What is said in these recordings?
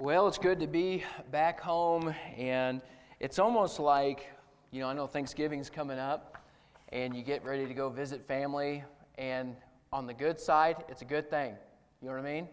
Well, it's good to be back home, and it's almost like, you know, I know Thanksgiving's coming up, and you get ready to go visit family, and on the good side, it's a good thing. You know what I mean?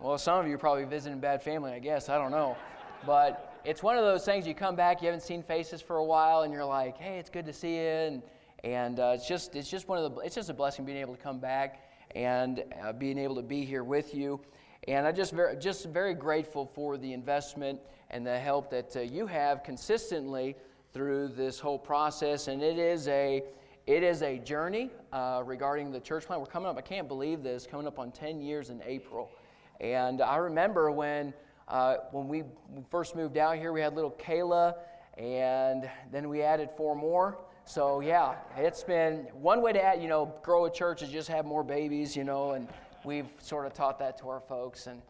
Well, some of you are probably visiting bad family, I guess. I don't know. But it's one of those things you come back, you haven't seen faces for a while, and you're like, hey, it's good to see you. And, and uh, it's, just, it's just one of the, it's just a blessing being able to come back and uh, being able to be here with you. And I'm just very, just very grateful for the investment and the help that uh, you have consistently through this whole process. And it is a, it is a journey uh, regarding the church plant. We're coming up, I can't believe this, coming up on 10 years in April. And I remember when, uh, when we first moved out here, we had little Kayla, and then we added four more. So, yeah, it's been one way to add, you know, grow a church is just have more babies, you know, and we've sort of taught that to our folks. And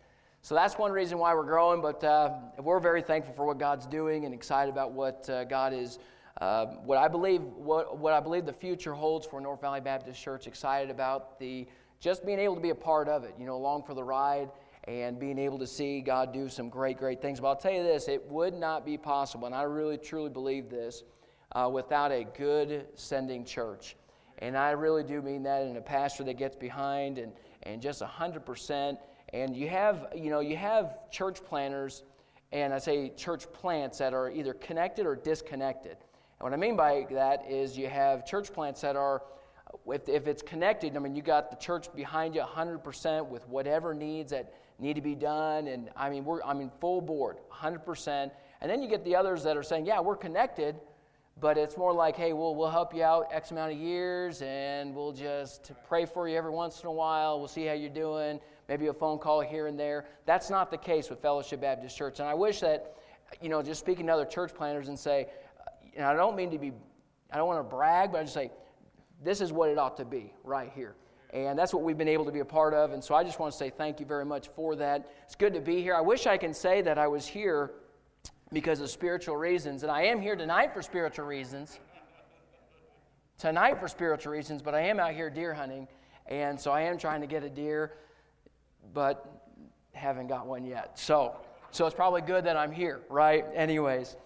so that's one reason why we're growing, but uh, we're very thankful for what God's doing and excited about what uh, God is. Uh, what I believe, what, what I believe the future holds for North Valley Baptist Church. Excited about the just being able to be a part of it. You know, along for the ride and being able to see God do some great, great things. But I'll tell you this: it would not be possible, and I really, truly believe this, uh, without a good sending church. And I really do mean that in a pastor that gets behind and and just 100%. And you have, you know, you have church planters, and I say church plants that are either connected or disconnected. And what I mean by that is you have church plants that are, if, if it's connected, I mean, you got the church behind you 100% with whatever needs that need to be done. And I mean, we're, I mean, full board, 100%. And then you get the others that are saying, yeah, we're connected, but it's more like, hey, we'll, we'll help you out X amount of years and we'll just pray for you every once in a while. We'll see how you're doing, maybe a phone call here and there. That's not the case with Fellowship Baptist Church. And I wish that, you know, just speaking to other church planters and say, and I don't mean to be, I don't want to brag, but I just say, this is what it ought to be right here. And that's what we've been able to be a part of. And so I just want to say thank you very much for that. It's good to be here. I wish I can say that I was here because of spiritual reasons. And I am here tonight for spiritual reasons. Tonight for spiritual reasons, but I am out here deer hunting. And so I am trying to get a deer, but haven't got one yet. So, so it's probably good that I'm here, right? Anyways,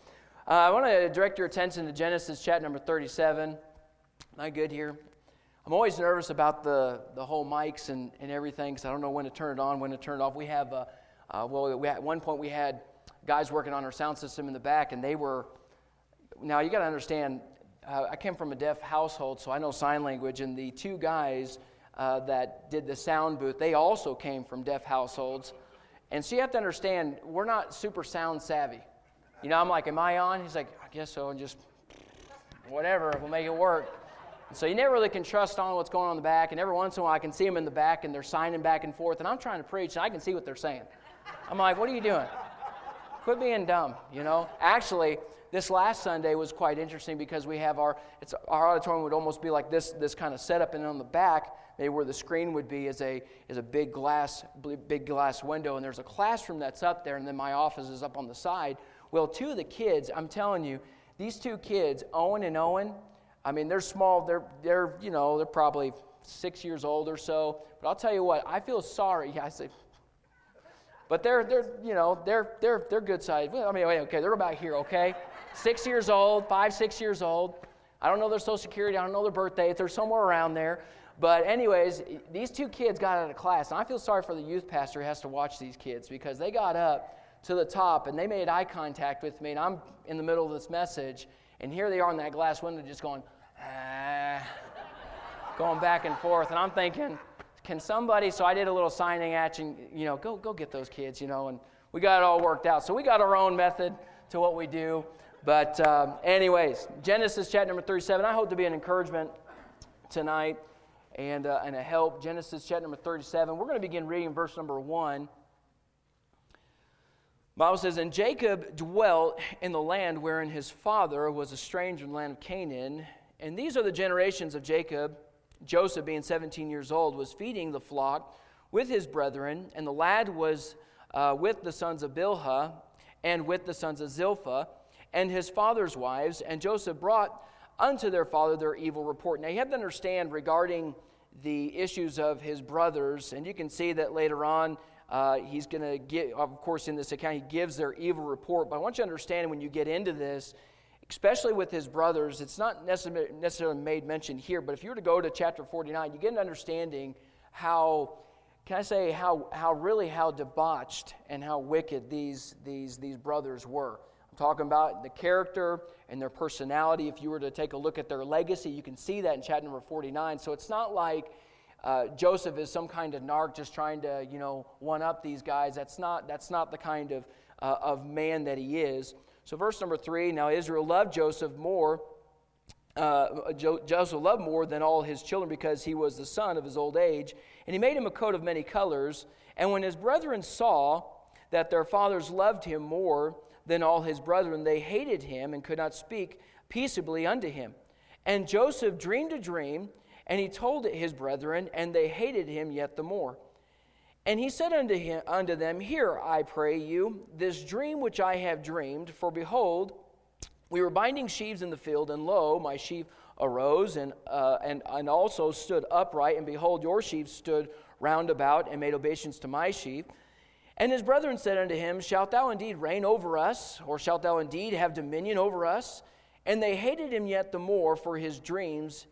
uh, I want to direct your attention to Genesis chat number 37. Am I good here? I'm always nervous about the, the whole mics and, and everything because I don't know when to turn it on, when to turn it off. We have, uh, uh, well, we, at one point we had guys working on our sound system in the back, and they were. Now, you got to understand, uh, I came from a deaf household, so I know sign language, and the two guys uh, that did the sound booth, they also came from deaf households. And so you have to understand, we're not super sound savvy. You know, I'm like, Am I on? He's like, I guess so, and just whatever, we'll make it work. So you never really can trust on what's going on in the back, and every once in a while I can see them in the back and they're signing back and forth, and I'm trying to preach, and I can see what they're saying. I'm like, What are you doing? Quit being dumb, you know? Actually, this last Sunday was quite interesting because we have our, it's, our auditorium would almost be like this, this kind of setup, and on the back, maybe where the screen would be is a, is a big glass, big glass window, and there's a classroom that's up there, and then my office is up on the side. Well, two of the kids, I'm telling you, these two kids, Owen and Owen, I mean, they're small, they're, they're you know, they're probably six years old or so, but I'll tell you what, I feel sorry. I say, but they're, they're you know, they're, they're, they're good size. I mean, okay, they're about here, okay? Six years old, five, six years old. I don't know their social security. I don't know their birthday. They're somewhere around there. But, anyways, these two kids got out of class. And I feel sorry for the youth pastor who has to watch these kids because they got up to the top and they made eye contact with me. And I'm in the middle of this message. And here they are in that glass window just going, ah, going back and forth. And I'm thinking, can somebody, so I did a little signing action, you know, go, go get those kids, you know, and we got it all worked out. So we got our own method to what we do. But, um, anyways, Genesis chapter number 37. I hope to be an encouragement tonight and, uh, and a help. Genesis chapter number 37. We're going to begin reading verse number 1. Bible says, And Jacob dwelt in the land wherein his father was a stranger in the land of Canaan. And these are the generations of Jacob. Joseph, being 17 years old, was feeding the flock with his brethren, and the lad was uh, with the sons of Bilhah and with the sons of Zilpah and his father's wives, and Joseph brought unto their father their evil report. Now, you have to understand regarding the issues of his brothers, and you can see that later on Uh, he's going to get, of course, in this account, he gives their evil report. But I want you to understand when you get into this, especially with his brothers, it's not necessarily made mention here, but if you were to go to chapter 49, you get an understanding how, can I say, how, how really how debauched and how wicked these, these, these brothers were. I'm talking about the character and their personality. If you were to take a look at their legacy, you can see that in chapter number 49. So it's not like uh, Joseph is some kind of narc just trying to, you know, one up these guys. That's not, that's not the kind of, uh, of man that he is. So, verse number three now Israel loved Joseph more. Uh, jo- Joseph loved more than all his children because he was the son of his old age. And he made him a coat of many colors. And when his brethren saw that their fathers loved him more than all his brethren, they hated him and could not speak peaceably unto him. And Joseph dreamed a dream and he told it his brethren, and they hated him yet the more. And he said unto, him, unto them, Hear, I pray you, this dream which I have dreamed. For behold, we were binding sheaves in the field, and lo, my sheaf arose and, uh, and, and also stood upright, and behold, your sheep stood round about and made obeisance to my sheep. And his brethren said unto him, Shalt thou indeed reign over us, or shalt thou indeed have dominion over us? And they hated him yet the more for his dreams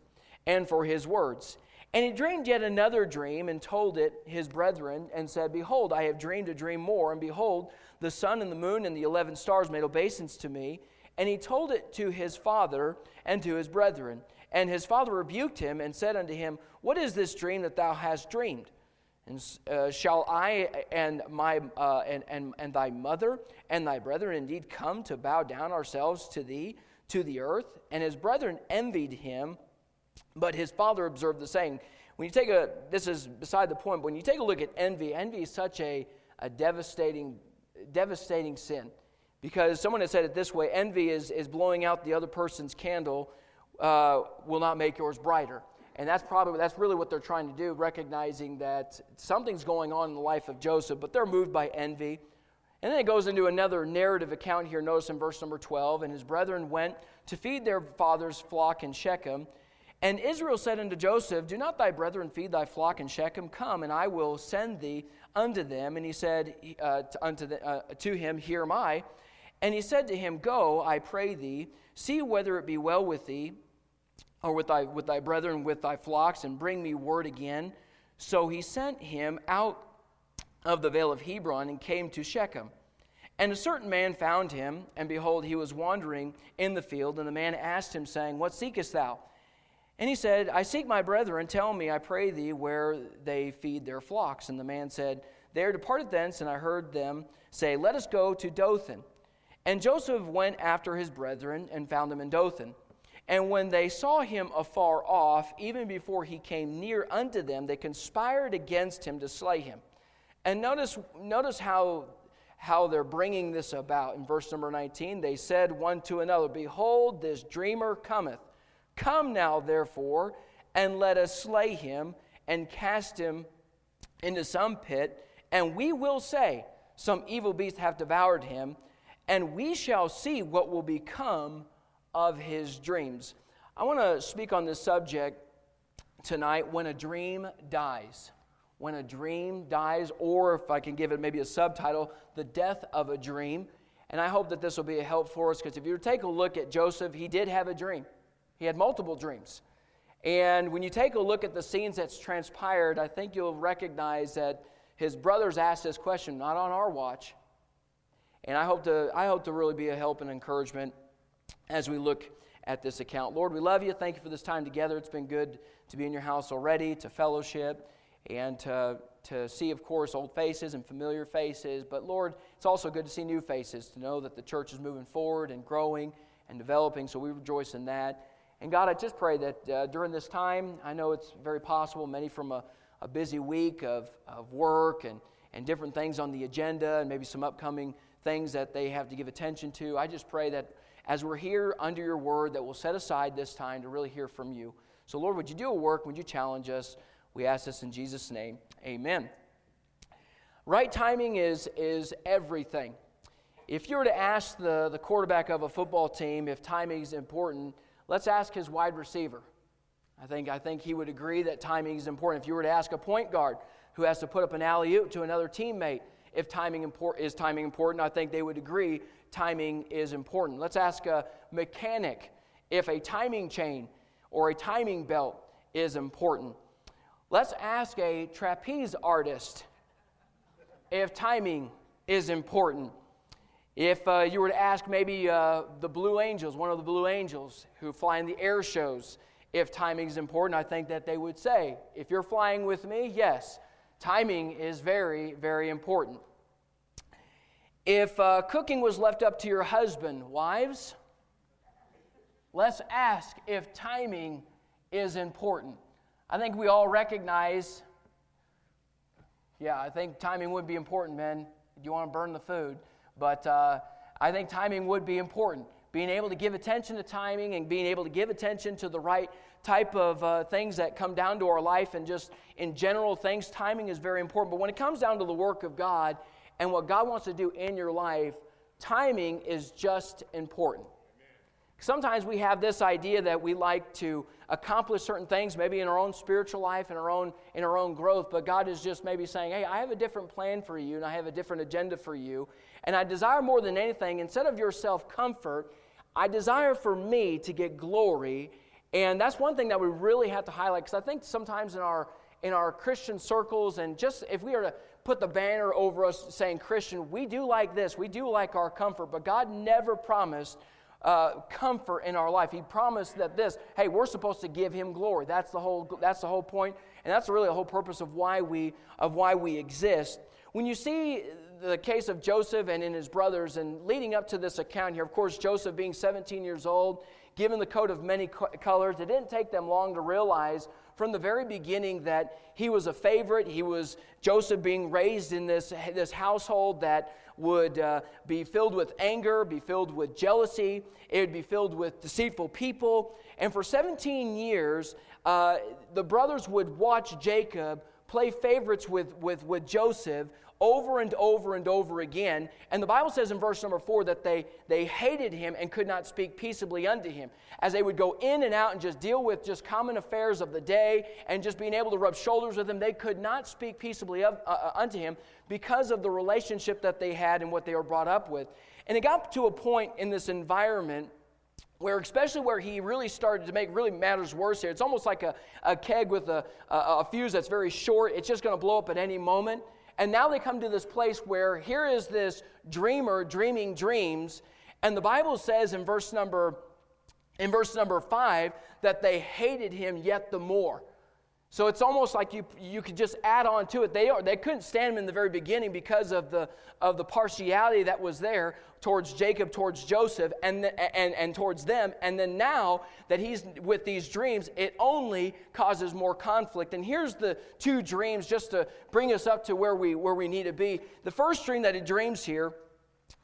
and for his words. And he dreamed yet another dream and told it his brethren and said, Behold, I have dreamed a dream more, and behold, the sun and the moon and the eleven stars made obeisance to me. And he told it to his father and to his brethren. And his father rebuked him and said unto him, What is this dream that thou hast dreamed? And uh, shall I and my uh, and, and, and thy mother and thy brethren indeed come to bow down ourselves to thee to the earth? And his brethren envied him but his father observed the saying. When you take a, this is beside the point, but when you take a look at envy, envy is such a, a devastating, devastating sin. Because someone has said it this way envy is, is blowing out the other person's candle, uh, will not make yours brighter. And that's probably, that's really what they're trying to do, recognizing that something's going on in the life of Joseph, but they're moved by envy. And then it goes into another narrative account here. Notice in verse number 12 and his brethren went to feed their father's flock in Shechem. And Israel said unto Joseph, Do not thy brethren feed thy flock in Shechem? Come, and I will send thee unto them. And he said uh, to, unto the, uh, to him, Here am I. And he said to him, Go, I pray thee, see whether it be well with thee, or with thy, with thy brethren, with thy flocks, and bring me word again. So he sent him out of the vale of Hebron and came to Shechem. And a certain man found him, and behold, he was wandering in the field. And the man asked him, saying, What seekest thou? And he said, I seek my brethren, tell me, I pray thee, where they feed their flocks. And the man said, They are departed thence, and I heard them say, Let us go to Dothan. And Joseph went after his brethren and found them in Dothan. And when they saw him afar off, even before he came near unto them, they conspired against him to slay him. And notice, notice how, how they're bringing this about. In verse number 19, they said one to another, Behold, this dreamer cometh. Come now, therefore, and let us slay him and cast him into some pit, and we will say, Some evil beast hath devoured him, and we shall see what will become of his dreams. I want to speak on this subject tonight when a dream dies. When a dream dies, or if I can give it maybe a subtitle, The Death of a Dream. And I hope that this will be a help for us because if you take a look at Joseph, he did have a dream. He had multiple dreams. And when you take a look at the scenes that's transpired, I think you'll recognize that his brothers asked this question, not on our watch. And I hope to, I hope to really be a help and encouragement as we look at this account. Lord, we love you. Thank you for this time together. It's been good to be in your house already, to fellowship, and to, to see, of course, old faces and familiar faces. But Lord, it's also good to see new faces, to know that the church is moving forward and growing and developing. So we rejoice in that. And God, I just pray that uh, during this time, I know it's very possible, many from a, a busy week of, of work and, and different things on the agenda, and maybe some upcoming things that they have to give attention to. I just pray that as we're here under your word, that we'll set aside this time to really hear from you. So, Lord, would you do a work? Would you challenge us? We ask this in Jesus' name. Amen. Right timing is, is everything. If you were to ask the, the quarterback of a football team if timing is important, Let's ask his wide receiver. I think, I think he would agree that timing is important. If you were to ask a point guard, who has to put up an alley oop to another teammate. If timing import, is timing important, I think they would agree timing is important. Let's ask a mechanic if a timing chain or a timing belt is important. Let's ask a trapeze artist if timing is important. If uh, you were to ask maybe uh, the Blue Angels, one of the Blue Angels who fly in the air shows, if timing is important, I think that they would say, if you're flying with me, yes, timing is very, very important. If uh, cooking was left up to your husband, wives, let's ask if timing is important. I think we all recognize, yeah, I think timing would be important, men. Do you want to burn the food. But uh, I think timing would be important. Being able to give attention to timing and being able to give attention to the right type of uh, things that come down to our life and just in general things, timing is very important. But when it comes down to the work of God and what God wants to do in your life, timing is just important. Sometimes we have this idea that we like to accomplish certain things, maybe in our own spiritual life, and our own, in our own growth, but God is just maybe saying, Hey, I have a different plan for you, and I have a different agenda for you. And I desire more than anything, instead of your self comfort, I desire for me to get glory. And that's one thing that we really have to highlight because I think sometimes in our in our Christian circles, and just if we are to put the banner over us saying Christian, we do like this, we do like our comfort, but God never promised uh, comfort in our life. He promised that this, hey, we're supposed to give Him glory. That's the whole. That's the whole point, and that's really the whole purpose of why we of why we exist. When you see the case of Joseph and in his brothers, and leading up to this account here, of course, Joseph being 17 years old, given the coat of many colors, it didn't take them long to realize from the very beginning that he was a favorite. He was Joseph being raised in this, this household that would uh, be filled with anger, be filled with jealousy, it would be filled with deceitful people. And for 17 years, uh, the brothers would watch Jacob play favorites with, with, with Joseph over and over and over again. And the Bible says in verse number four that they, they hated him and could not speak peaceably unto him. As they would go in and out and just deal with just common affairs of the day and just being able to rub shoulders with him, they could not speak peaceably of, uh, uh unto him because of the relationship that they had and what they were brought up with. And it got to a point in this environment where especially where he really started to make really matters worse here it's almost like a, a keg with a, a, a fuse that's very short it's just going to blow up at any moment and now they come to this place where here is this dreamer dreaming dreams, and the Bible says in verse number in verse number 5 that they hated him yet the more. So it's almost like you, you could just add on to it. They, are, they couldn't stand him in the very beginning because of the, of the partiality that was there towards Jacob, towards Joseph, and, the, and, and towards them. And then now that he's with these dreams, it only causes more conflict. And here's the two dreams just to bring us up to where we, where we need to be. The first dream that he dreams here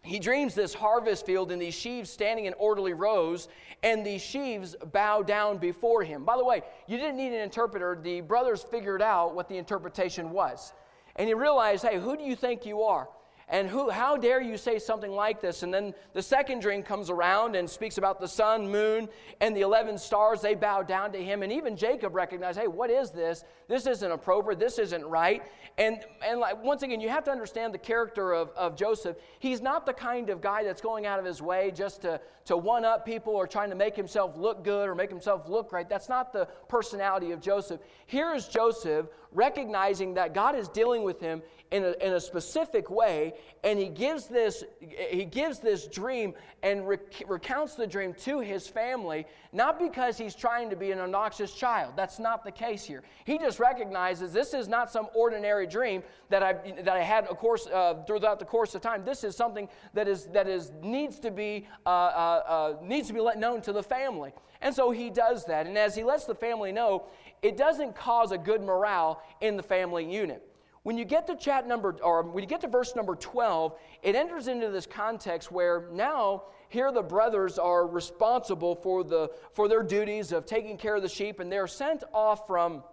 he dreams this harvest field and these sheaves standing in orderly rows, and these sheaves bow down before him. By the way, you didn't need an interpreter. The brothers figured out what the interpretation was. And he realized, hey, who do you think you are? And who, how dare you say something like this? And then the second dream comes around and speaks about the sun, moon, and the 11 stars. They bow down to him. And even Jacob recognized, hey, what is this? This isn't appropriate. This isn't right. And, and like, once again, you have to understand the character of, of Joseph. He's not the kind of guy that's going out of his way just to, to one up people or trying to make himself look good or make himself look right. That's not the personality of Joseph. Here is Joseph recognizing that God is dealing with him in a, in a specific way, and he gives this, he gives this dream and rec- recounts the dream to his family, not because he's trying to be an obnoxious child. That's not the case here. He just recognizes this is not some ordinary dream that I, that I had, of course, uh, throughout the course of time. This is something that, is, that is, needs, to be, uh, uh, uh needs to be let known to the family. And so he does that. And as he lets the family know, it doesn't cause a good morale in the family unit. When you get to chat number, or when you get to verse number 12, it enters into this context where now here the brothers are responsible for, the, for their duties of taking care of the sheep, and they're sent off from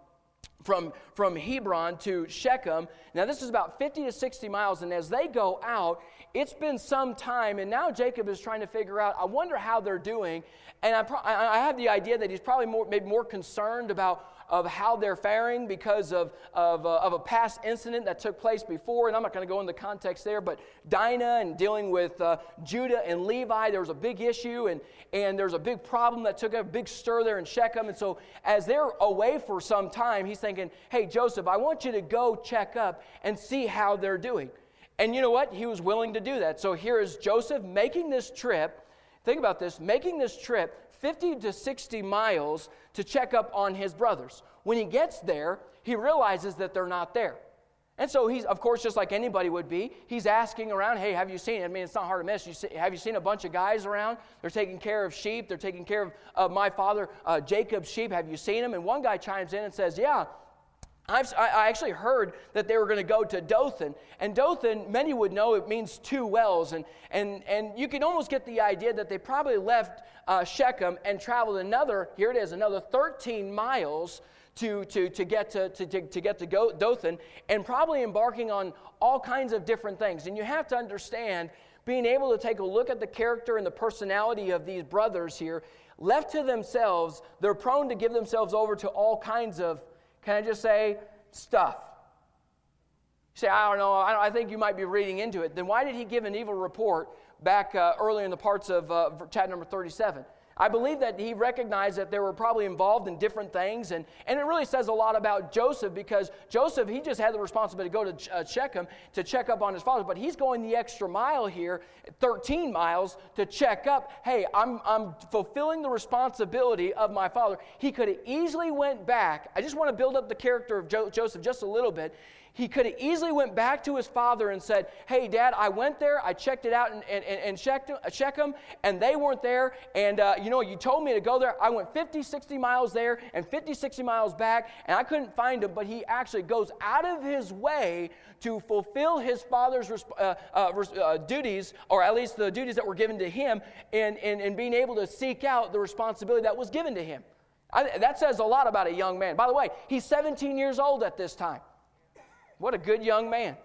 from, from Hebron to Shechem. Now, this is about 50 to 60 miles, and as they go out, it's been some time, and now Jacob is trying to figure out, I wonder how they're doing. And I, pro- I have the idea that he's probably more, maybe more concerned about of how they're faring because of, of, uh, of a past incident that took place before. And I'm not going to go into the context there, but Dinah and dealing with uh, Judah and Levi, there was a big issue and, and there's a big problem that took a big stir there in Shechem. And so as they're away for some time, he's thinking, hey, Joseph, I want you to go check up and see how they're doing. And you know what? He was willing to do that. So here is Joseph making this trip. Think about this making this trip 50 to 60 miles to check up on his brothers. When he gets there, he realizes that they're not there. And so he's, of course, just like anybody would be, he's asking around, hey, have you seen, I mean, it's not hard to miss. You see, have you seen a bunch of guys around? They're taking care of sheep. They're taking care of uh, my father uh, Jacob's sheep. Have you seen them? And one guy chimes in and says, yeah, I've, i actually heard that they were going to go to Dothan. And Dothan, many would know it means two wells. And, and, and you can almost get the idea that they probably left uh, Shechem and traveled another, here it is, another 13 miles to, to, to get to, to, to get to go, Dothan and probably embarking on all kinds of different things. And you have to understand, being able to take a look at the character and the personality of these brothers here, left to themselves, they're prone to give themselves over to all kinds of can I just say stuff? You say, I don't know, I, don't, I think you might be reading into it. Then why did he give an evil report back uh, earlier in the parts of uh, chat number 37? I believe that he recognized that they were probably involved in different things. And, and it really says a lot about Joseph because Joseph, he just had the responsibility to go to uh, Shechem to check up on his father. But he's going the extra mile here, 13 miles, to check up. Hey, I'm, I'm fulfilling the responsibility of my father. He could have easily went back. I just want to build up the character of jo- Joseph just a little bit he could have easily went back to his father and said, hey, Dad, I went there, I checked it out and, and, and checked, check them, and they weren't there. And, uh, you know, you told me to go there. I went 50, 60 miles there and 50, 60 miles back, and I couldn't find them. But he actually goes out of his way to fulfill his father's uh, uh, uh, duties, or at least the duties that were given to him, and, and, and being able to seek out the responsibility that was given to him. I, that says a lot about a young man. By the way, he's 17 years old at this time. What a good young man.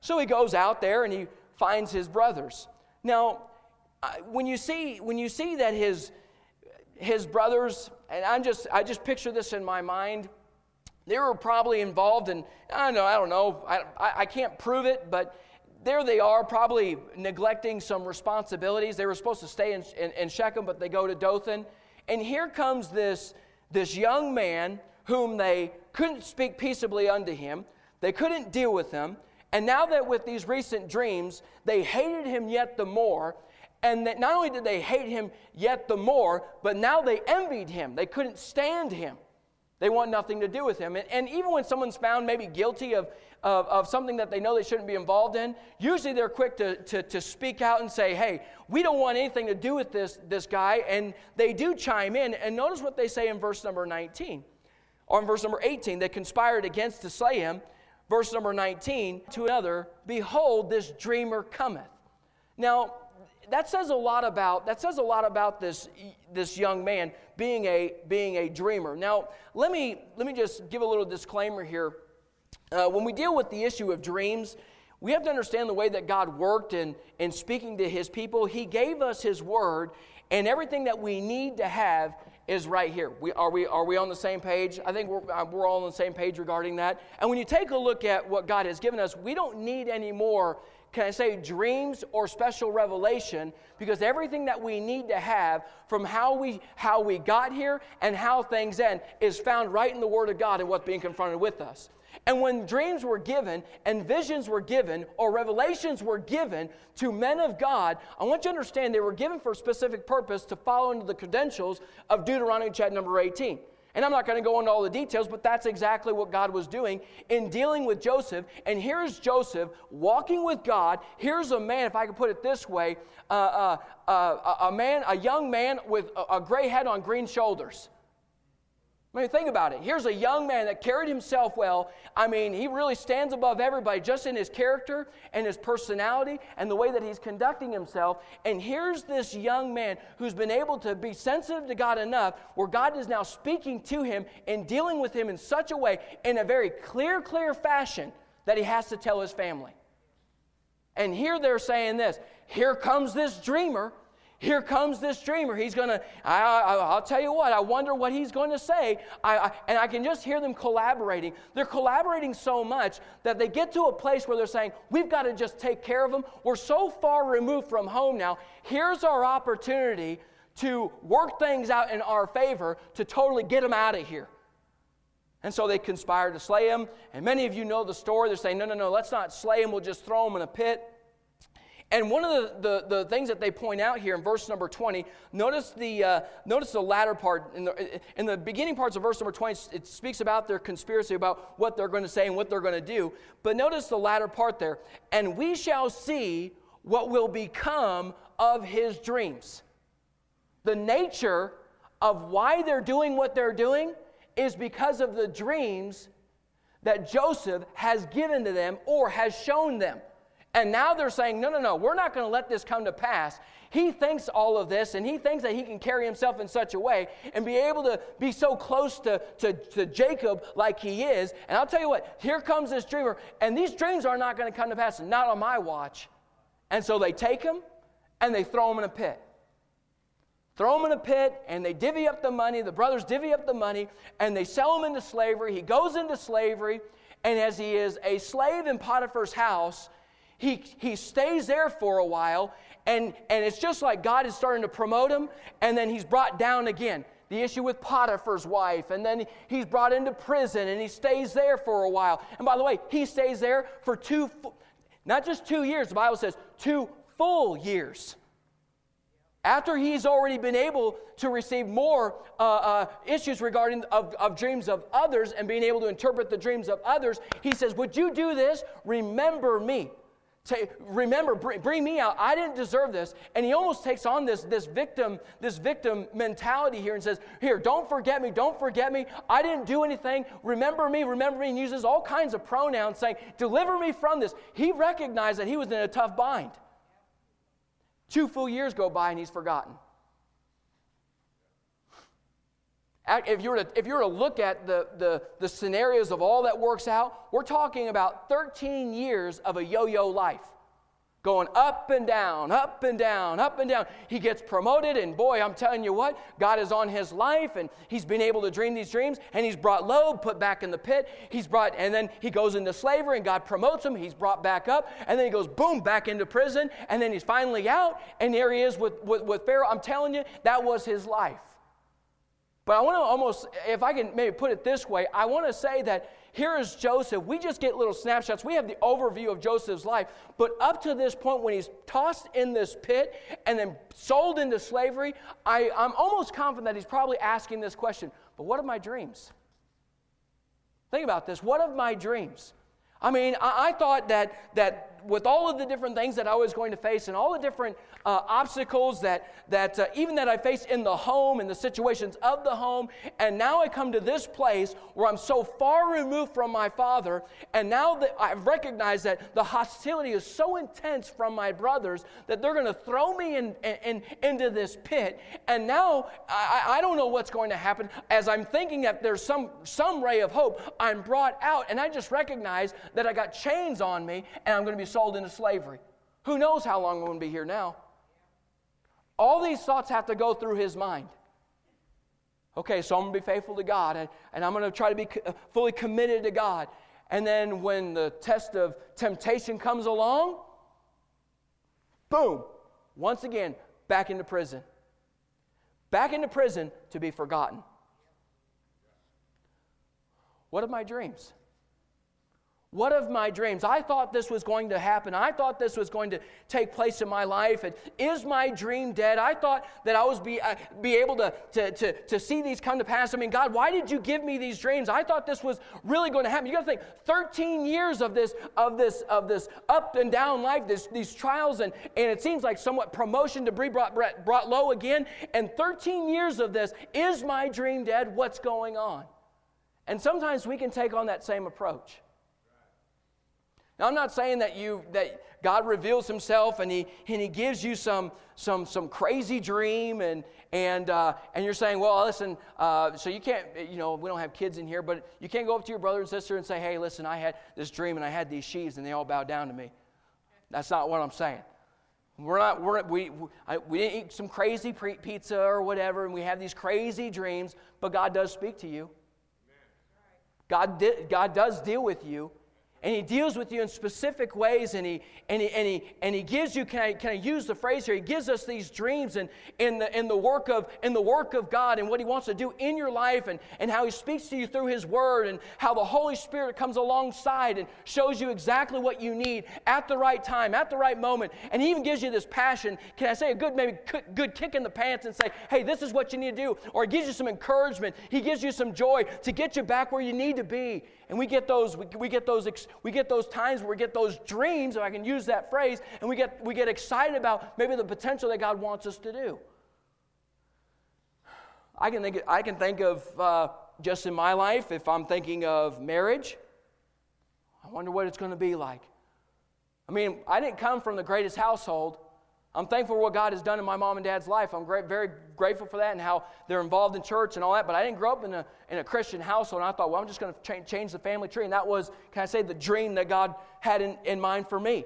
So he goes out there and he finds his brothers. Now, when you see, when you see that his, his brothers, and I just, I just picture this in my mind, they were probably involved in, I don't know, I don't know, I, I, I can't prove it, but there they are, probably neglecting some responsibilities. They were supposed to stay in, in, in Shechem, but they go to Dothan. And here comes this, this young man whom they couldn't speak peaceably unto him. They couldn't deal with him. And now that with these recent dreams, they hated him yet the more. And that not only did they hate him yet the more, but now they envied him. They couldn't stand him. They want nothing to do with him. And, and even when someone's found maybe guilty of, of, of, something that they know they shouldn't be involved in, usually they're quick to, to, to speak out and say, hey, we don't want anything to do with this, this guy. And they do chime in. And notice what they say in verse number 19 or in verse number 18. They conspired against to slay him verse number 19, to another, Behold, this dreamer cometh. Now, that says a lot about that says a lot about this this young man being a being a dreamer. Now, let me let me just give a little disclaimer here. Uh, when we deal with the issue of dreams, we have to understand the way that God worked in, in speaking to his people. He gave us his word, and everything that we need to have is right here. We, are, we, are we on the same page? I think we're, uh, we're all on the same page regarding that. And when you take a look at what God has given us, we don't need any more, can I say, dreams or special revelation because everything that we need to have from how we, how we got here and how things end is found right in the Word of God and what's being confronted with us. And when dreams were given and visions were given or revelations were given to men of God, I want you to understand they were given for a specific purpose to follow into the credentials of Deuteronomy chapter number 18. And I'm not going to go into all the details, but that's exactly what God was doing in dealing with Joseph. And here's Joseph walking with God. Here's a man, if I could put it this way, uh, uh, uh, a man, a young man with a, a gray head on green shoulders. I mean, think about it. Here's a young man that carried himself well. I mean, he really stands above everybody just in his character and his personality and the way that he's conducting himself. And here's this young man who's been able to be sensitive to God enough where God is now speaking to him and dealing with him in such a way, in a very clear, clear fashion, that he has to tell his family. And here they're saying this here comes this dreamer here comes this dreamer. He's going to, I'll tell you what, I wonder what he's going to say. I, I, and I can just hear them collaborating. They're collaborating so much that they get to a place where they're saying, We've got to just take care of him. We're so far removed from home now. Here's our opportunity to work things out in our favor to totally get him out of here. And so they conspire to slay him. And many of you know the story. They're saying, No, no, no, let's not slay him. We'll just throw him in a pit. And one of the, the, the, things that they point out here in verse number 20, notice the, uh, notice the latter part. In the, in the beginning parts of verse number 20, it speaks about their conspiracy, about what they're going to say and what they're going to do. But notice the latter part there. And we shall see what will become of his dreams. The nature of why they're doing what they're doing is because of the dreams that Joseph has given to them or has shown them. And now they're saying, no, no, no, we're not going to let this come to pass. He thinks all of this, and he thinks that he can carry himself in such a way and be able to be so close to, to, to Jacob like he is. And I'll tell you what, here comes this dreamer, and these dreams are not going to come to pass, not on my watch. And so they take him and they throw him in a pit. Throw him in a pit, and they divvy up the money. The brothers divvy up the money, and they sell him into slavery. He goes into slavery, and as he is a slave in Potiphar's house, he, he stays there for a while, and, and it's just like God is starting to promote him, and then he's brought down again. The issue with Potiphar's wife, and then he's brought into prison, and he stays there for a while. And by the way, he stays there for two, not just two years, the Bible says two full years. After he's already been able to receive more uh, uh, issues regarding of, of dreams of others and being able to interpret the dreams of others, he says, Would you do this? Remember me. Say, remember, bring, bring, me out. I didn't deserve this. And he almost takes on this, this victim, this victim mentality here and says, Here, don't forget me, don't forget me. I didn't do anything. Remember me, remember me, and uses all kinds of pronouns saying, Deliver me from this. He recognized that he was in a tough bind. Two full years go by and he's forgotten. If you, were to, if you were to look at the, the, the scenarios of all that works out, we're talking about 13 years of a yo yo life. Going up and down, up and down, up and down. He gets promoted, and boy, I'm telling you what, God is on his life, and he's been able to dream these dreams, and he's brought low, put back in the pit. He's brought, and then he goes into slavery, and God promotes him. He's brought back up, and then he goes boom, back into prison, and then he's finally out, and there he is with, with, with Pharaoh. I'm telling you, that was his life. But I want to almost, if I can maybe put it this way, I want to say that here is Joseph. We just get little snapshots. We have the overview of Joseph's life. But up to this point, when he's tossed in this pit and then sold into slavery, I, I'm almost confident that he's probably asking this question But what of my dreams? Think about this. What of my dreams? I mean, I, I thought that, that with all of the different things that I was going to face and all the different uh, obstacles that, that uh, even that I face in the home and the situations of the home, and now I come to this place where I'm so far removed from my father, and now that I've recognized that the hostility is so intense from my brothers that they're going to throw me in, in, into this pit, and now I, I don't know what's going to happen. As I'm thinking that there's some, some ray of hope, I'm brought out, and I just recognize that I got chains on me, and I'm going to be sold into slavery. Who knows how long I'm going to be here now? All these thoughts have to go through his mind. Okay, so I'm going to be faithful to God, and, and I'm going to try to be co- uh, fully committed to God. And then when the test of temptation comes along, boom, once again, back into prison. Back into prison to be forgotten. What of my dreams? What of my dreams? I thought this was going to happen. I thought this was going to take place in my life. And is my dream dead? I thought that I was be, uh, be able to, to, to, to see these come to pass. I mean, God, why did you give me these dreams? I thought this was really going to happen. You got to think 13 years of this, of this, of this up and down life, this, these trials, and, and it seems like somewhat promotion be brought, brought low again. And 13 years of this. Is my dream dead? What's going on? And sometimes we can take on that same approach. Now, I'm not saying that you that God reveals Himself and He and He gives you some some some crazy dream and and uh, and you're saying, well, listen, uh, so you can't, you know, we don't have kids in here, but you can't go up to your brother and sister and say, hey, listen, I had this dream and I had these sheaves and they all bowed down to me. That's not what I'm saying. We're not, we're, we, we, we didn't eat some crazy pizza or whatever, and we have these crazy dreams, but God does speak to you. God, God does deal with you and he deals with you in specific ways and he and he and he, and he gives you can I, can I use the phrase here? He gives us these dreams and in the in the work of in the work of god and what he wants to do in your life and and how he speaks to you through his word and how the holy spirit comes alongside and shows you exactly what you need at the right time at the right moment. And he even gives you this passion. Can i say a good maybe good kick in the pants and say hey this is what you need to do or he gives you some encouragement. He gives you some joy to get you back where you need to be and we get those, we, we, get those, we get those times where we get those dreams, if I can use that phrase, and we get, we get excited about maybe the potential that God wants us to do. I can think, I can think of uh, just in my life, if I'm thinking of marriage, I wonder what it's going to be like. I mean, I didn't come from the greatest household. I'm thankful for what God has done in my mom and dad's life. I'm great, very grateful for that and how they're involved in church and all that. But I didn't grow up in a, in a Christian household. And I thought, well, I'm just going to cha- change the family tree. And that was, can I say, the dream that God had in, in mind for me.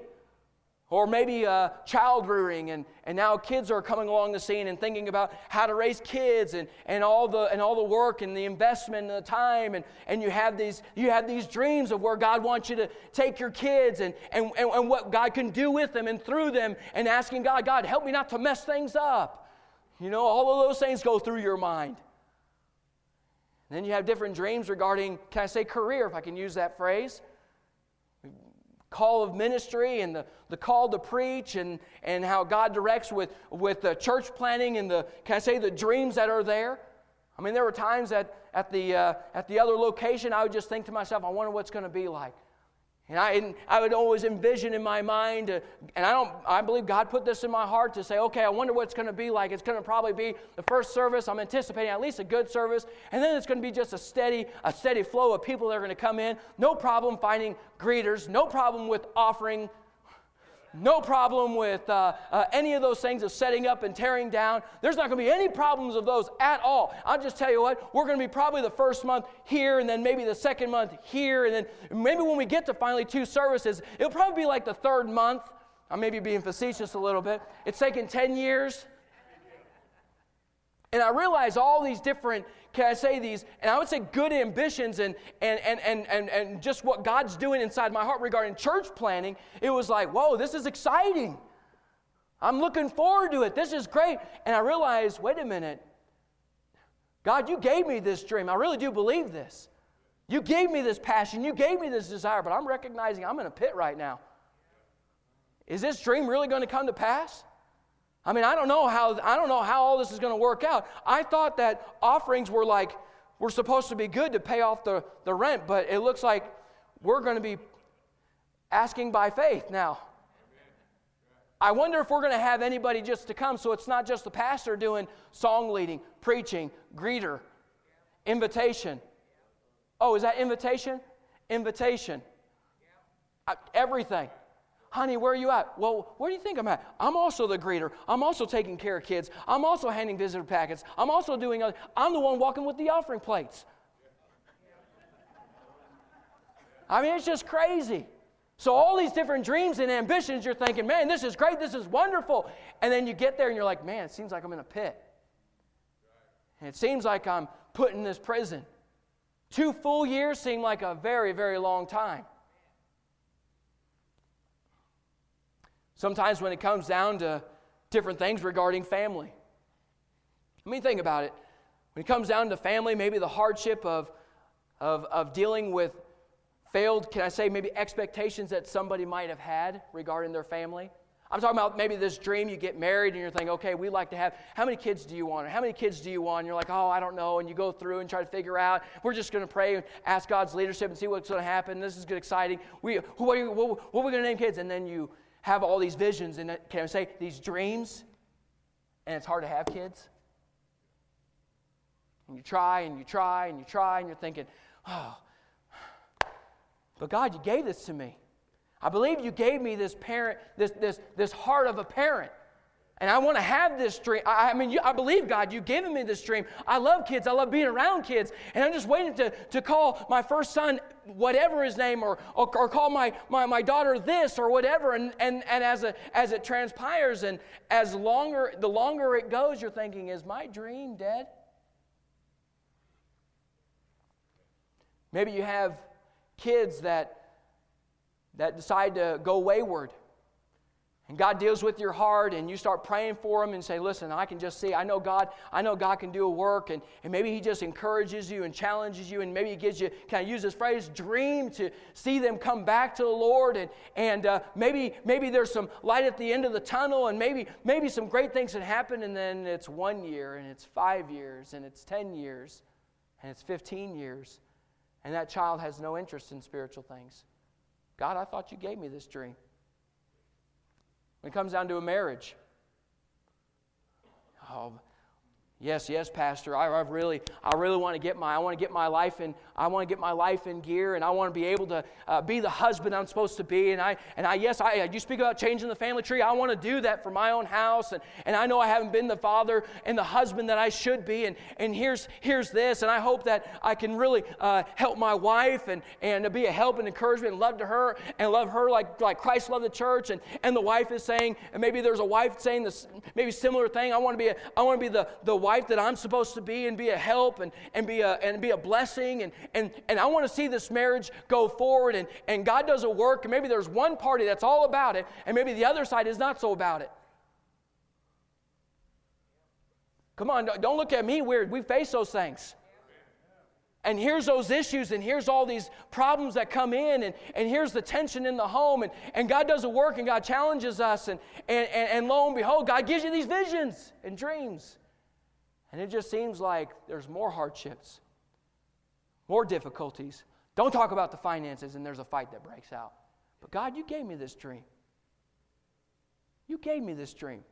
Or maybe uh, child rearing, and, and now kids are coming along the scene and thinking about how to raise kids and, and, all, the, and all the work and the investment and the time. And, and you, have these, you have these dreams of where God wants you to take your kids and, and, and, and what God can do with them and through them, and asking God, God, help me not to mess things up. You know, all of those things go through your mind. And then you have different dreams regarding, can I say career, if I can use that phrase? Call of ministry and the, the call to preach and, and how God directs with, with the church planting and the, can I say, the dreams that are there. I mean, there were times that at the, uh, at the other location, I would just think to myself, I wonder what's going to be like. And I, and I would always envision in my mind, uh, and I don't, I believe God put this in my heart to say, okay, I wonder what it's going to be like. It's going to probably be the first service. I'm anticipating at least a good service, and then it's going to be just a steady, a steady flow of people that are going to come in. No problem finding greeters. No problem with offering no problem with uh, uh, any of those things of setting up and tearing down. There's not going to be any problems of those at all. I'll just tell you what, we're going to be probably the first month here, and then maybe the second month here, and then maybe when we get to finally two services, it'll probably be like the third month. I may be being facetious a little bit. It's taken 10 years. And I realize all these different, can I say these, and I would say good ambitions and, and, and, and, and, and just what God's doing inside my heart regarding church planting. It was like, whoa, this is exciting. I'm looking forward to it. This is great. And I realized, wait a minute. God, you gave me this dream. I really do believe this. You gave me this passion. You gave me this desire, but I'm recognizing I'm in a pit right now. Is this dream really going to come to pass? I mean, I don't know how I don't know how all this is going to work out. I thought that offerings were like we're supposed to be good to pay off the, the rent, but it looks like we're going to be asking by faith now. I wonder if we're going to have anybody just to come so it's not just the pastor doing song leading, preaching, greeter, invitation. Oh, is that invitation? Invitation. Everything. Honey, where are you at? Well, where do you think I'm at? I'm also the greeter. I'm also taking care of kids. I'm also handing visitor packets. I'm also doing, other, I'm the one walking with the offering plates. I mean, it's just crazy. So, all these different dreams and ambitions, you're thinking, man, this is great, this is wonderful. And then you get there and you're like, man, it seems like I'm in a pit. And it seems like I'm put in this prison. Two full years seem like a very, very long time. Sometimes when it comes down to different things regarding family. I mean, think about it. When it comes down to family, maybe the hardship of, of, of dealing with failed, can I say, maybe expectations that somebody might have had regarding their family. I'm talking about maybe this dream you get married and you're thinking, okay, we like to have, how many kids do you want? Or how many kids do you want? And you're like, oh, I don't know. And you go through and try to figure out. We're just going to pray and ask God's leadership and see what's going to happen. This is good, exciting. We, who, are you, what, what are we going to name kids? And then you have all these visions and can I say these dreams, and it's hard to have kids. And you try and you try and you try and you're thinking, oh, but God, you gave this to me. I believe you gave me this parent, this, this, this heart of a parent. And I want to have this dream. I, I mean, you, I believe, God, you've given me this dream. I love kids. I love being around kids. And I'm just waiting to, to call my first son, whatever his name, or, or, or call my, my, my daughter this or whatever. And, and, and as, a, as it transpires and as longer, the longer it goes, you're thinking, is my dream dead? Maybe you have kids that, that decide to go wayward and God deals with your heart and you start praying for them and say, listen, I can just see, I know God, I know God can do a work. And, and maybe He just encourages you and challenges you and maybe He gives you, can I use this phrase, dream to see them come back to the Lord. And, and uh, maybe, maybe there's some light at the end of the tunnel and maybe, maybe some great things that happen and then it's one year and it's five years and it's 10 years and it's 15 years. And that child has no interest in spiritual things. God, I thought you gave me this dream. When it comes down to a marriage, oh, Yes, yes, Pastor. I, I, really, I really want to get my, I want to get my life in, I want to get my life in gear, and I want to be able to uh, be the husband I'm supposed to be. And I, and I, yes, I, you speak about changing the family tree. I want to do that for my own house, and, and I know I haven't been the father and the husband that I should be. And, and here's, here's this, and I hope that I can really uh, help my wife and, and be a help and encouragement and love to her and love her like, like Christ loved the church. And, and the wife is saying, and maybe there's a wife saying this, maybe similar thing. I want to be, a, I want to be the the wife that I'm supposed to be and be a help and, and, be, a, and be a blessing. And, and, and I want to see this marriage go forward. And, and God does a work, and maybe there's one party that's all about it, and maybe the other side is not so about it. Come on, don't look at me weird. We face those things. And here's those issues, and here's all these problems that come in, and, and here's the tension in the home. And, and God does a work, and God challenges us. And, and, and, and lo and behold, God gives you these visions and dreams. And it just seems like there's more hardships, more difficulties. Don't talk about the finances, and there's a fight that breaks out. But God, you gave me this dream. You gave me this dream.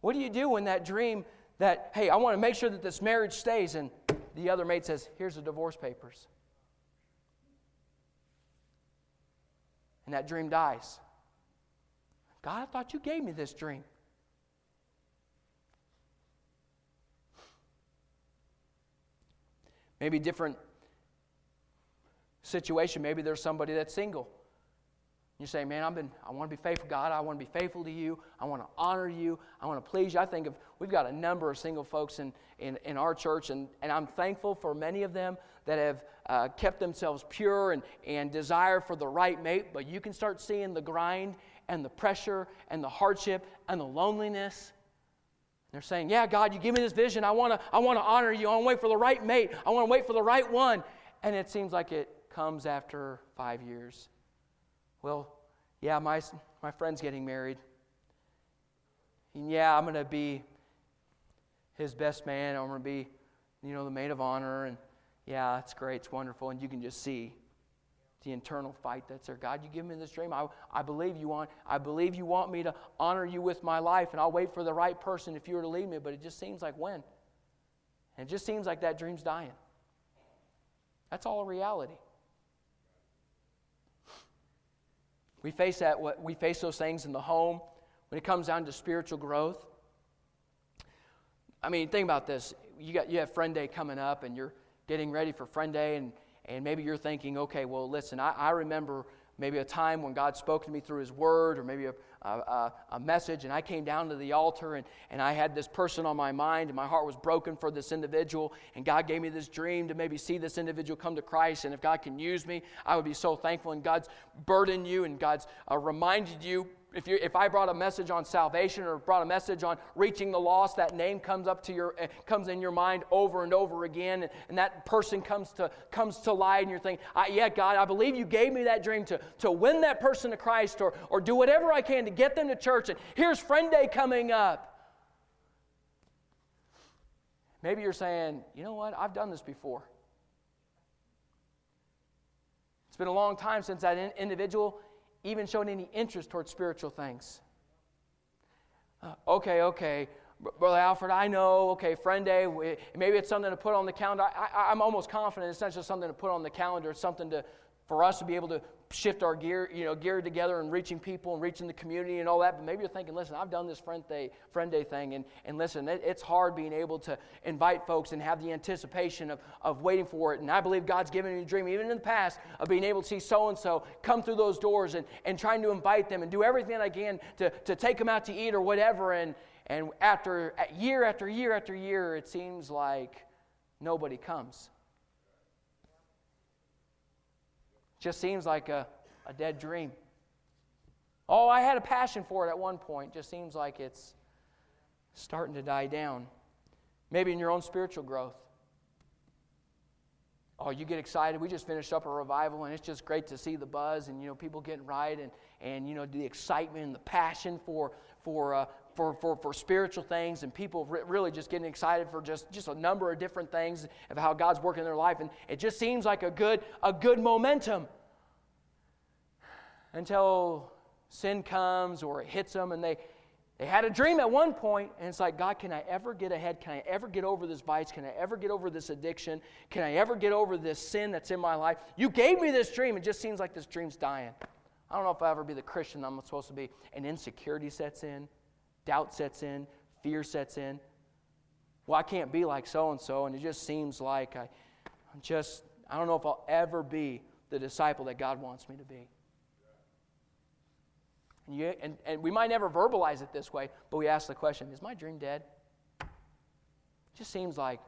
What do you do when that dream that, hey, I want to make sure that this marriage stays, and the other mate says, here's the divorce papers? And that dream dies. God, I thought you gave me this dream. Maybe different situation. Maybe there's somebody that's single. You say, man, I've been, I want to be faithful, God. I want to be faithful to you. I want to honor you. I want to please you. I think of, we've got a number of single folks in, in, in our church, and, and I'm thankful for many of them that have uh, kept themselves pure and, and desire for the right mate. But you can start seeing the grind and the pressure and the hardship and the loneliness they're saying, Yeah, God, you give me this vision. I want to I wanna honor you. I want to wait for the right mate. I want to wait for the right one. And it seems like it comes after five years. Well, yeah, my, my friend's getting married. And yeah, I'm going to be his best man. I'm going to be, you know, the maid of honor. And yeah, it's great. It's wonderful. And you can just see the internal fight that's there. God, you give me this dream. I, I believe you want I believe you want me to honor you with my life, and I'll wait for the right person if you were to leave me, but it just seems like when? And it just seems like that dream's dying. That's all a reality. We face that what we face those things in the home when it comes down to spiritual growth. I mean, think about this. You got you have friend day coming up and you're getting ready for friend day and and maybe you're thinking, okay, well, listen, I, I remember maybe a time when God spoke to me through His Word or maybe a, a, a, message, and I came down to the altar and, and I had this person on my mind, and my heart was broken for this individual, and God gave me this dream to maybe see this individual come to Christ, and if God can use me, I would be so thankful, and God's burdened you, and God's uh, reminded you if, you, if I brought a message on salvation or brought a message on reaching the lost, that name comes up to your, uh, comes in your mind over and over again, and, and that person comes to, comes to light, and you're thinking, yeah, God, I believe you gave me that dream to, to win that person to Christ or, or do whatever I can to get them to church, and here's Friend Day coming up. Maybe you're saying, you know what, I've done this before. It's been a long time since that individual even shown any interest towards spiritual things. Uh, okay, okay, Brother Alfred, I know, okay, friend day, maybe it's something to put on the calendar. I, am almost confident it's not just something to put on the calendar, it's something to, for us to be able to shift our gear, you know, gear together and reaching people and reaching the community and all that. But maybe you're thinking, listen, I've done this friend day, friend day thing, and, and listen, it, it's hard being able to invite folks and have the anticipation of, of waiting for it. And I believe God's given me a dream, even in the past, of being able to see so and so come through those doors and, and trying to invite them and do everything I can to, to take them out to eat or whatever. And, and after year after year after year, it seems like nobody comes. Just seems like a, a dead dream. Oh, I had a passion for it at one point. Just seems like it's starting to die down. Maybe in your own spiritual growth. Oh, you get excited. We just finished up a revival, and it's just great to see the buzz and you know people getting right and and you know the excitement and the passion for for uh, for, for, for spiritual things and people really just getting excited for just, just a number of different things of how God's working in their life. And it just seems like a good, a good momentum until sin comes or it hits them and they, they had a dream at one point, and it's like, God, can I ever get ahead? Can I ever get over this vice? Can I ever get over this addiction? Can I ever get over this sin that's in my life? You gave me this dream. It just seems like this dream's dying. I don't know if I'll ever be the Christian I'm supposed to be. And insecurity sets in. Doubt sets in, fear sets in. Well, I can't be like so and so, and it just seems like I, I'm just, I don't know if I'll ever be the disciple that God wants me to be. And, you, and, and we might never verbalize it this way, but we ask the question Is my dream dead? It just seems like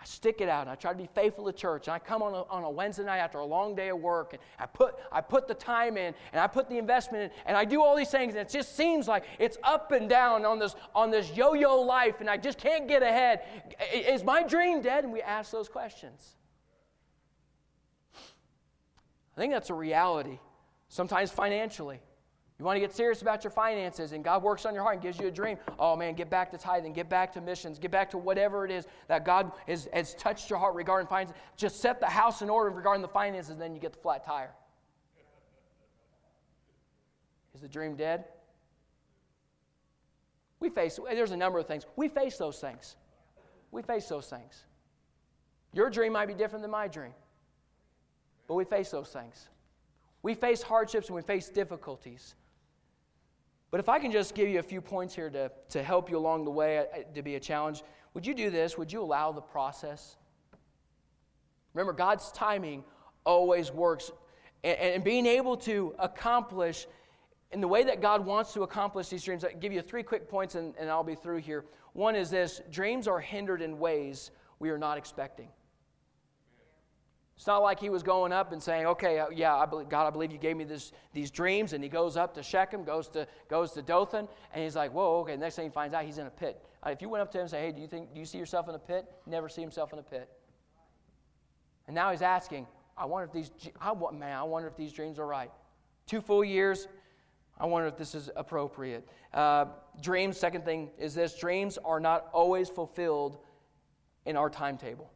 I stick it out and I try to be faithful to church. And I come on a, on a Wednesday night after a long day of work and I put, I put the time in and I put the investment in and I do all these things and it just seems like it's up and down on this, on this yo yo life and I just can't get ahead. Is my dream dead? And we ask those questions. I think that's a reality, sometimes financially. You want to get serious about your finances and God works on your heart and gives you a dream. Oh man, get back to tithing, get back to missions, get back to whatever it is that God has, has touched your heart regarding finances. Just set the house in order regarding the finances, and then you get the flat tire. Is the dream dead? We face, there's a number of things. We face those things. We face those things. Your dream might be different than my dream, but we face those things. We face hardships and we face difficulties. But if I can just give you a few points here to, to help you along the way uh, to be a challenge, would you do this? Would you allow the process? Remember, God's timing always works. And, and being able to accomplish in the way that God wants to accomplish these dreams, I'll give you three quick points and, and I'll be through here. One is this dreams are hindered in ways we are not expecting. It's not like he was going up and saying, "Okay, uh, yeah, I believe, God, I believe you gave me this, these dreams." And he goes up to Shechem, goes to goes to Dothan, and he's like, "Whoa, okay." Next thing he finds out, he's in a pit. Uh, if you went up to him and say, "Hey, do you think do you see yourself in a pit?" Never see himself in a pit. And now he's asking, "I wonder if these I, man, I wonder if these dreams are right." Two full years. I wonder if this is appropriate. Uh, dreams. Second thing is this: dreams are not always fulfilled in our timetable.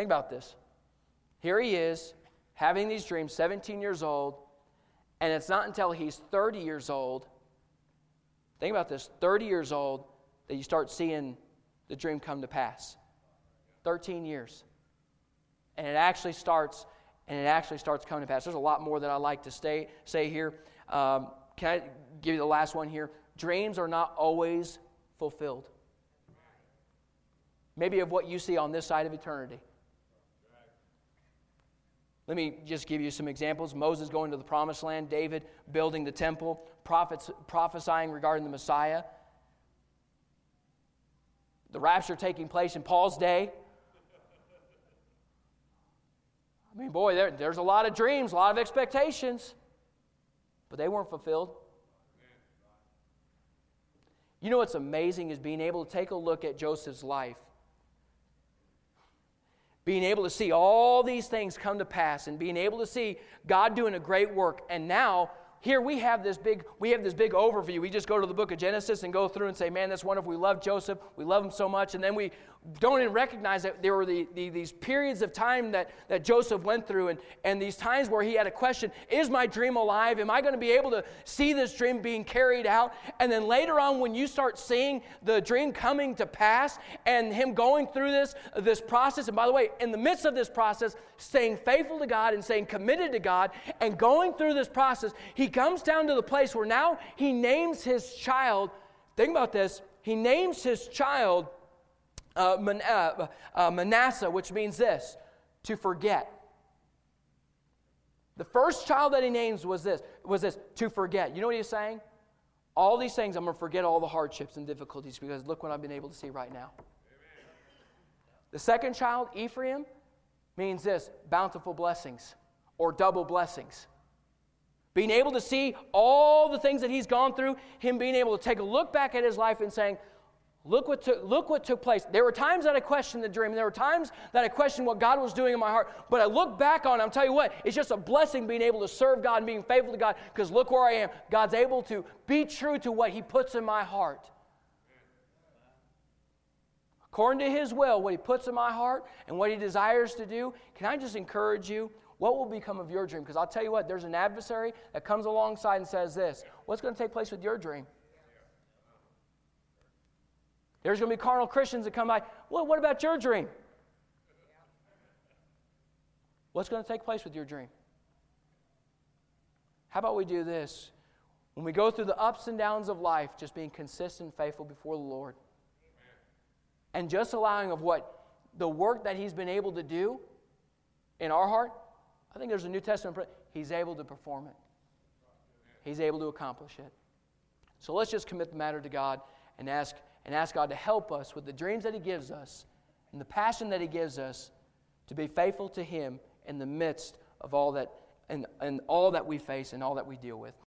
Think about this. Here he is having these dreams, 17 years old, and it's not until he's 30 years old, think about this 30 years old, that you start seeing the dream come to pass. 13 years. And it actually starts, and it actually starts coming to pass. There's a lot more that I like to stay, say here. Um, can I give you the last one here? Dreams are not always fulfilled. Maybe of what you see on this side of eternity. Let me just give you some examples. Moses going to the promised land, David building the temple, prophets prophesying regarding the Messiah. The rapture taking place in Paul's day. I mean, boy, there, there's a lot of dreams, a lot of expectations, but they weren't fulfilled. You know what's amazing is being able to take a look at Joseph's life being able to see all these things come to pass and being able to see God doing a great work. And now, here we have this big we have this big overview. We just go to the book of Genesis and go through and say, "Man, that's wonderful. We love Joseph. We love him so much." And then we don't even recognize that there were the, the, these periods of time that, that Joseph went through and, and these times where he had a question Is my dream alive? Am I going to be able to see this dream being carried out? And then later on, when you start seeing the dream coming to pass and him going through this, this process, and by the way, in the midst of this process, staying faithful to God and staying committed to God and going through this process, he comes down to the place where now he names his child. Think about this. He names his child uh, Man- uh, uh, Manasseh, which means this to forget. The first child that he names was this, was this, to forget. You know what he's saying? All these things, I'm going to forget all the hardships and difficulties because look what I've been able to see right now. The second child, Ephraim, means this bountiful blessings or double blessings. Being able to see all the things that he's gone through, him being able to take a look back at his life and saying, Look what, took, look what took place. There were times that I questioned the dream. There were times that I questioned what God was doing in my heart. But I look back on it, I'm telling you what, it's just a blessing being able to serve God and being faithful to God because look where I am. God's able to be true to what He puts in my heart. According to His will, what He puts in my heart and what He desires to do, can I just encourage you? What will become of your dream? Because I'll tell you what, there's an adversary that comes alongside and says this What's going to take place with your dream? There's going to be carnal Christians that come by, well, what about your dream? What's going to take place with your dream? How about we do this? When we go through the ups and downs of life, just being consistent and faithful before the Lord. And just allowing of what the work that He's been able to do in our heart, I think there's a New Testament, He's able to perform it. He's able to accomplish it. So let's just commit the matter to God and ask and ask God to help us with the dreams that He gives us and the passion that He gives us to be faithful to Him in the midst of all that and, and all that we face and all that we deal with.